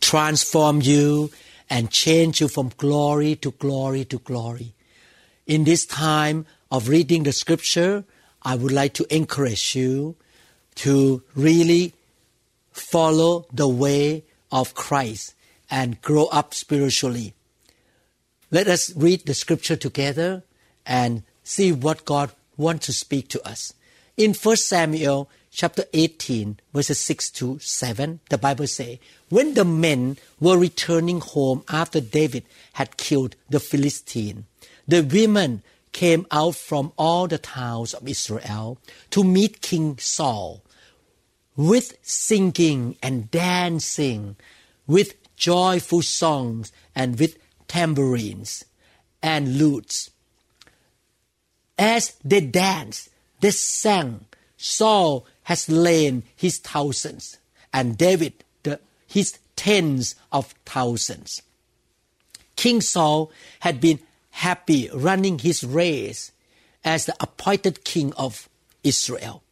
transform you, and change you from glory to glory to glory. In this time of reading the scripture, I would like to encourage you to really follow the way of Christ and grow up spiritually. Let us read the scripture together and see what God wants to speak to us. In 1 Samuel chapter 18, verses 6 to 7, the Bible says, When the men were returning home after David had killed the Philistine, the women came out from all the towns of Israel to meet King Saul with singing and dancing, with joyful songs and with tambourines and lutes. As they danced, they sang, Saul has slain his thousands, and David the, his tens of thousands. King Saul had been happy running his race as the appointed king of Israel.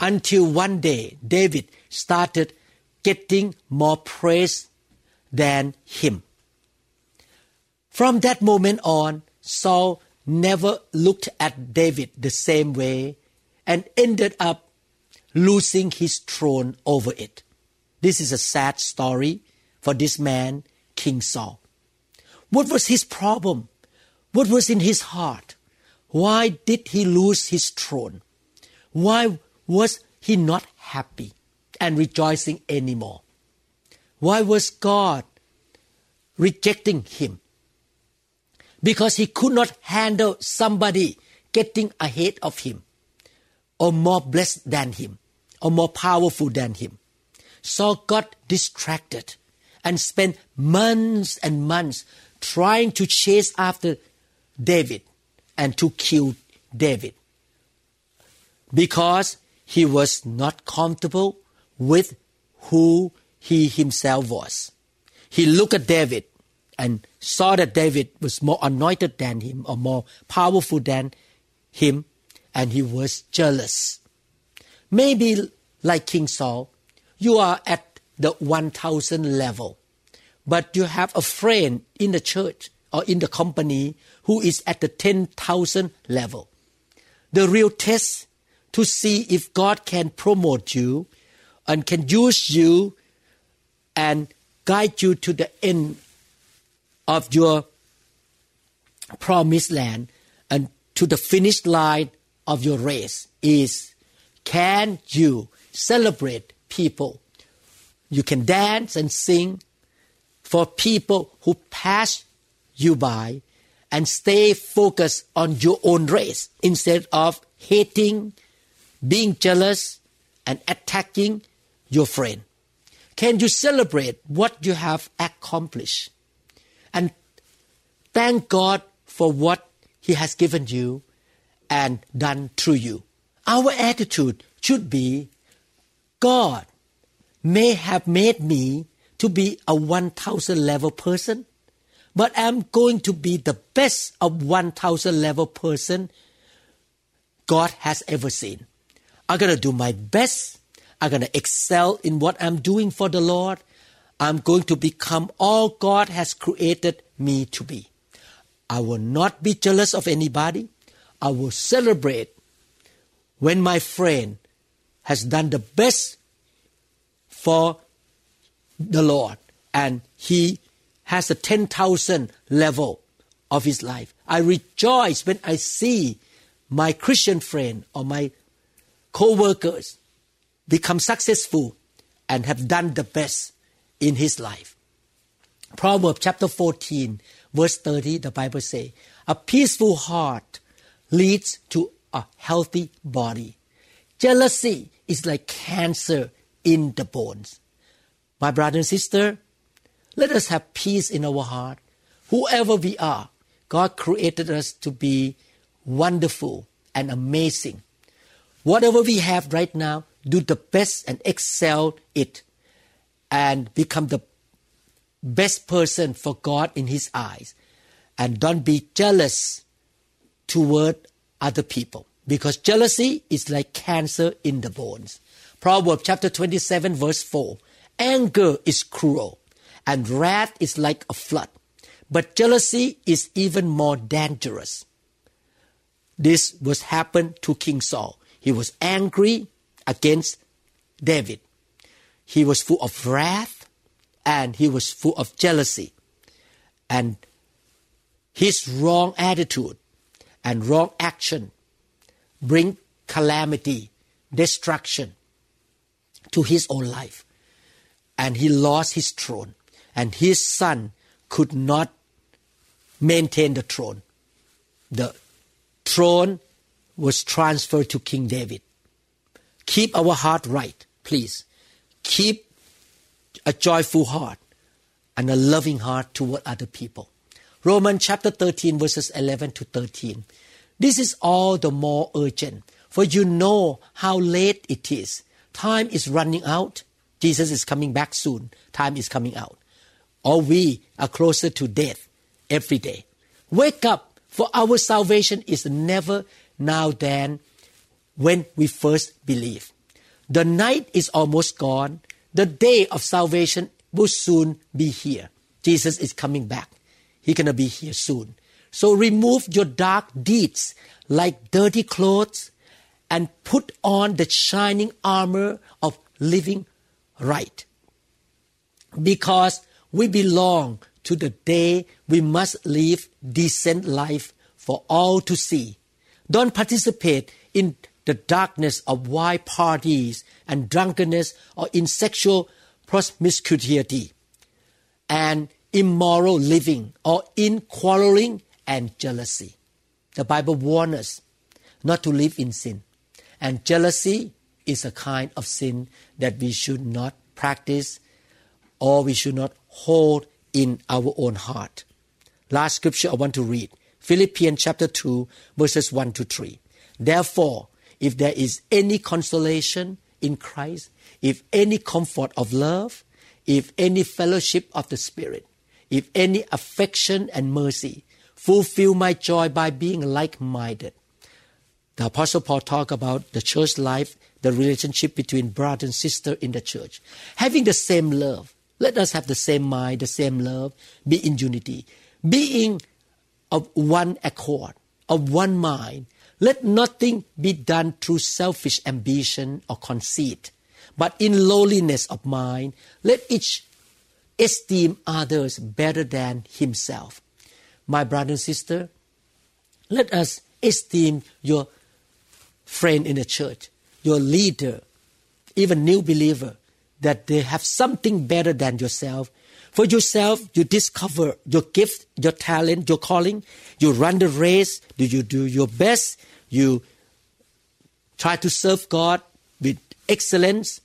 Until one day, David started getting more praise than him. From that moment on, Saul never looked at David the same way and ended up losing his throne over it. This is a sad story for this man, King Saul. What was his problem? What was in his heart? Why did he lose his throne? Why was he not happy and rejoicing anymore? Why was God rejecting him? Because he could not handle somebody getting ahead of him, or more blessed than him, or more powerful than him. Saul got distracted and spent months and months trying to chase after David and to kill David because he was not comfortable with who he himself was. He looked at David and saw that David was more anointed than him or more powerful than him, and he was jealous. Maybe like King Saul, you are at the 1000 level, but you have a friend in the church or in the company who is at the 10,000 level. The real test to see if God can promote you and can use you and guide you to the end of your promised land and to the finish line of your race is can you celebrate people? You can dance and sing for people who pass you by and stay focused on your own race instead of hating, being jealous, and attacking your friend. Can you celebrate what you have accomplished and thank God for what He has given you and done through you? Our attitude should be God may have made me to be a 1000 level person, but I'm going to be the best of 1000 level person God has ever seen. I'm going to do my best. I'm going to excel in what I'm doing for the Lord. I'm going to become all God has created me to be. I will not be jealous of anybody. I will celebrate when my friend has done the best for the Lord and he has a 10,000 level of his life. I rejoice when I see my Christian friend or my co-workers become successful and have done the best in his life. Proverbs chapter 14 verse 30 the Bible say, a peaceful heart leads to a healthy body. Jealousy is like cancer in the bones. My brother and sister, Let us have peace in our heart. Whoever we are, God created us to be wonderful and amazing. Whatever we have right now, do the best and excel it and become the best person for God in His eyes. And don't be jealous toward other people because jealousy is like cancer in the bones. Proverbs chapter 27 verse 4. Anger is cruel and wrath is like a flood, but jealousy is even more dangerous. This was happened to King Saul. He was angry against David. He was full of wrath and he was full of jealousy. And his wrong attitude and wrong action bring calamity, destruction to his own life. And he lost his throne. And his son could not maintain the throne. The throne was transferred to King David. Keep our heart right, please. Keep a joyful heart and a loving heart toward other people. Romans chapter 13, verses 11 to 13. This is all the more urgent, for you know how late it is. Time is running out. Jesus is coming back soon. Time is coming out. Or we are closer to death every day. Wake up, for our salvation is never now than when we first believe. The night is almost gone. The day of salvation will soon be here. Jesus is coming back. He's going to be here soon. So remove your dark deeds like dirty clothes and put on the shining armor of living right. Because we belong to the day we must live decent life for all to see. Don't participate in the darkness of wild parties and drunkenness or in sexual promiscuity and immoral living or in quarreling and jealousy. The Bible warns us not to live in sin. And jealousy is a kind of sin that we should not practice or we should not hold in our own heart. Last scripture I want to read Philippians chapter 2, verses 1 to 3. Therefore, if there is any consolation in Christ, if any comfort of love, if any fellowship of the Spirit, if any affection and mercy, fulfill my joy by being like minded. The Apostle Paul talked about the church life, the relationship between brother and sister in the church. Having the same love. Let us have the same mind, the same love, be in unity. Being of one accord, of one mind. Let nothing be done through selfish ambition or conceit, but in lowliness of mind, let each esteem others better than himself. My brother and sister, let us esteem your friend in the church, your leader, even new believer, that they have something better than yourself for yourself, you discover your gift, your talent, your calling. You run the race. Do you do your best? You try to serve God with excellence,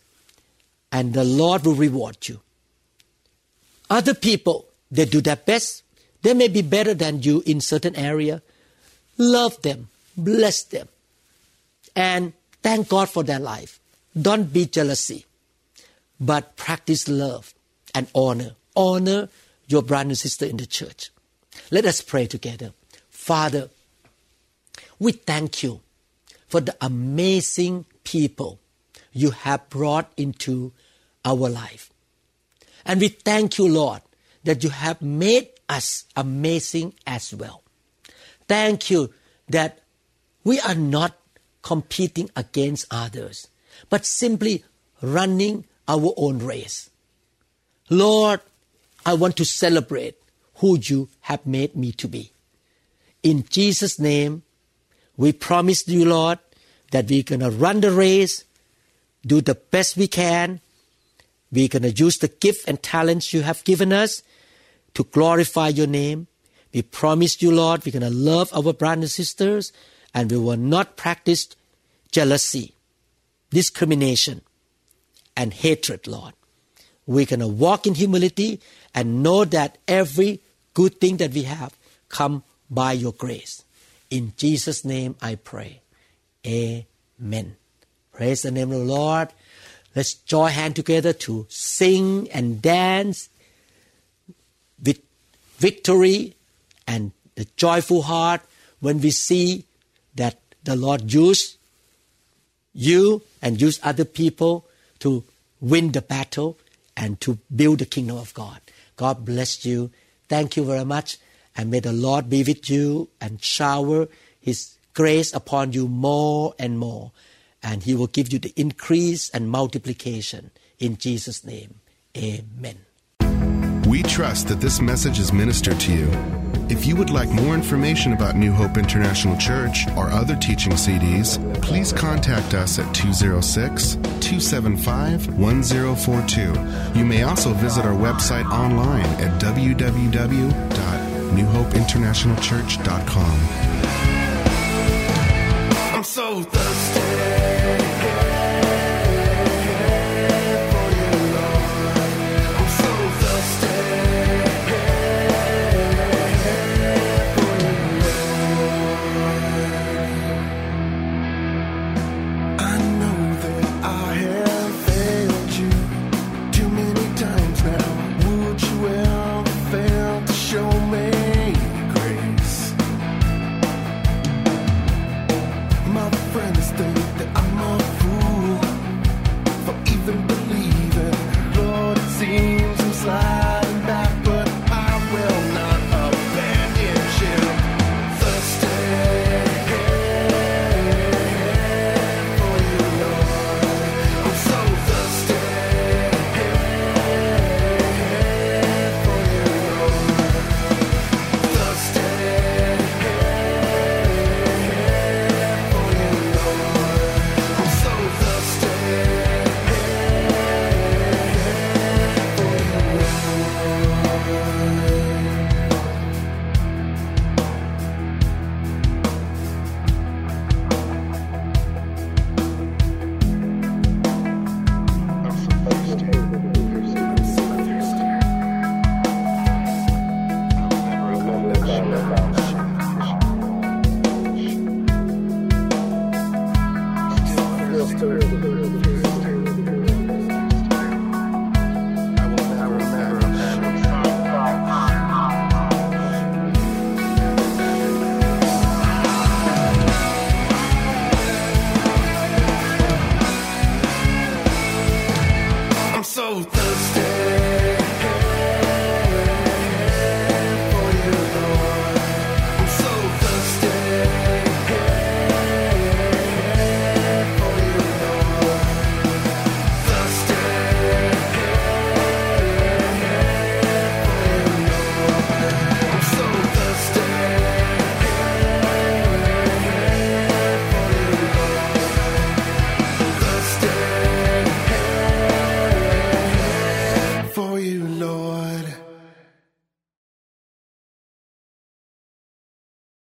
and the Lord will reward you. Other people, they do their best. They may be better than you in certain area. Love them, bless them, and thank God for their life. Don't be jealousy, but practice love and honor honor your brother and sister in the church. Let us pray together. Father, we thank you for the amazing people you have brought into our life. And we thank you, Lord, that you have made us amazing as well. Thank you that we are not competing against others, but simply running our own race. Lord, I want to celebrate who you have made me to be. In Jesus' name, we promise you, Lord, that we're going to run the race, do the best we can. We're going to use the gift and talents you have given us to glorify your name. We promise you, Lord, we're going to love our brothers and sisters, and we will not practice jealousy, discrimination, and hatred, Lord. we're going to walk in humility and know that every good thing that we have come by your grace. In Jesus' name I pray. Amen. Praise the name of the Lord. Let's join hands together to sing and dance with victory and the joyful heart when we see that the Lord used you and used other people to win the battle and to build the kingdom of God. God bless you. Thank you very much. And may the Lord be with you and shower His grace upon you more and more. And He will give you the increase and multiplication. In Jesus' name, amen. We trust that this message is ministered to you. If you would like more information about New Hope International Church or other teaching CDs, please contact us at 206 275 1042. You may also visit our website online at www.newhopeinternationalchurch.com. I'm so thirsty.